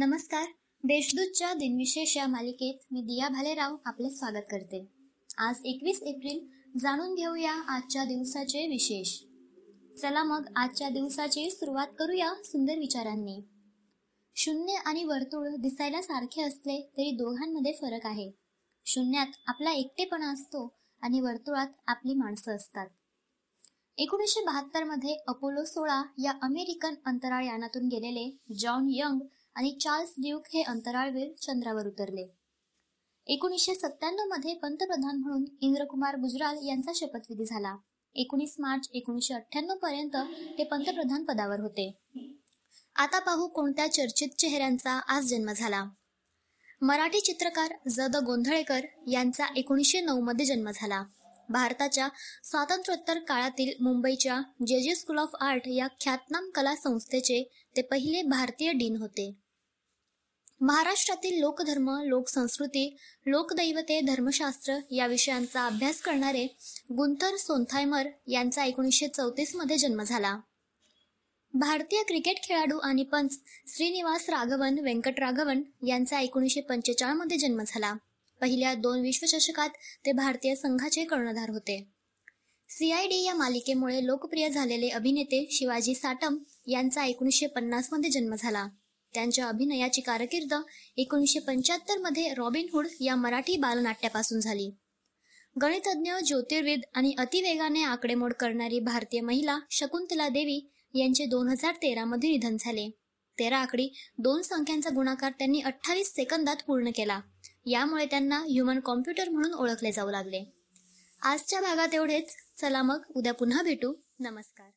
नमस्कार. देशदूतच्या दिनविशेष या मालिकेत मी दिया भालेराव आपले स्वागत करते. आज एकवीस एप्रिल जाणून घेऊया आजच्या दिवसाचे विशेष. चला मग आजच्या दिवसाची सुरुवात करूया सुंदर विचारांनी. शून्य आणि वर्तुळ दिसायला सारखे असले तरी दोघांमध्ये फरक आहे. शून्यात आपला एकटेपणा असतो आणि वर्तुळात आपली माणसं असतात. एकोणीसशे बहात्तरमध्ये अपोलो सोळा या अमेरिकन अंतराळ यानातून गेलेले जॉन यंग आणि चार्ल्स ड्यूक हे अंतराळवीर चंद्रावर उतरले. एकोणीसशे सत्त्याण्णवमध्ये पंतप्रधान म्हणून इंद्रकुमार गुजराल यांचा शपथविधी झाला. एकोणीस मार्च एकोणीसशे अठ्ठ्याण्णव पर्यंत ते पंतप्रधान पदावर होते. आता पाहू कोणत्या चर्चित चेहऱ्यांचा आज जन्म झाला. मराठी चित्रकार ज. द. गोंधळेकर यांचा एकोणीसशे नऊ मध्ये जन्म झाला. भारताच्या स्वातंत्र्योत्तर काळातील मुंबईच्या जे. जे. स्कूल ऑफ आर्ट या ख्यातनाम कला संस्थेचे ते पहिले भारतीय डीन होते. महाराष्ट्रातील लोकधर्म लोकसंस्कृती लोकदैवते धर्मशास्त्र या विषयांचा अभ्यास करणारे गुंथर सोनथायमर यांचा एकोणीसशे चौतीसमध्ये जन्म झाला. भारतीय क्रिकेट खेळाडू आणि पंच श्रीनिवास राघवन व्यंकटराघवन यांचा एकोणीसशे पंचेचाळमध्ये जन्म झाला. पहिल्या दोन विश्वचषकात ते भारतीय संघाचे कर्णधार होते. सीआयडी या मालिकेमुळे लोकप्रिय झालेले अभिनेते शिवाजी साटम यांचा एकोणीसशे पन्नासमध्ये जन्म झाला. त्यांच्या अभिनयाची कारकीर्द एकोणीसशे पंच्याहत्तरमध्ये रॉबिनहुड या मराठी बालनाट्यापासून झाली. गणितज्ञ ज्योतिर्विद आणि अतिवेगाने आकडेमोड करणारी भारतीय महिला शकुंतला देवी यांचे दोन हजार तेरा मध्ये निधन झाले. तेरा आकडी दोन संख्यांचा गुणाकार त्यांनी अठ्ठावीस सेकंदात पूर्ण केला. यामुळे त्यांना ह्युमन कॉम्प्युटर म्हणून ओळखले जाऊ लागले. आजच्या भागात एवढेच. चला मग उद्या पुन्हा भेटू. नमस्कार.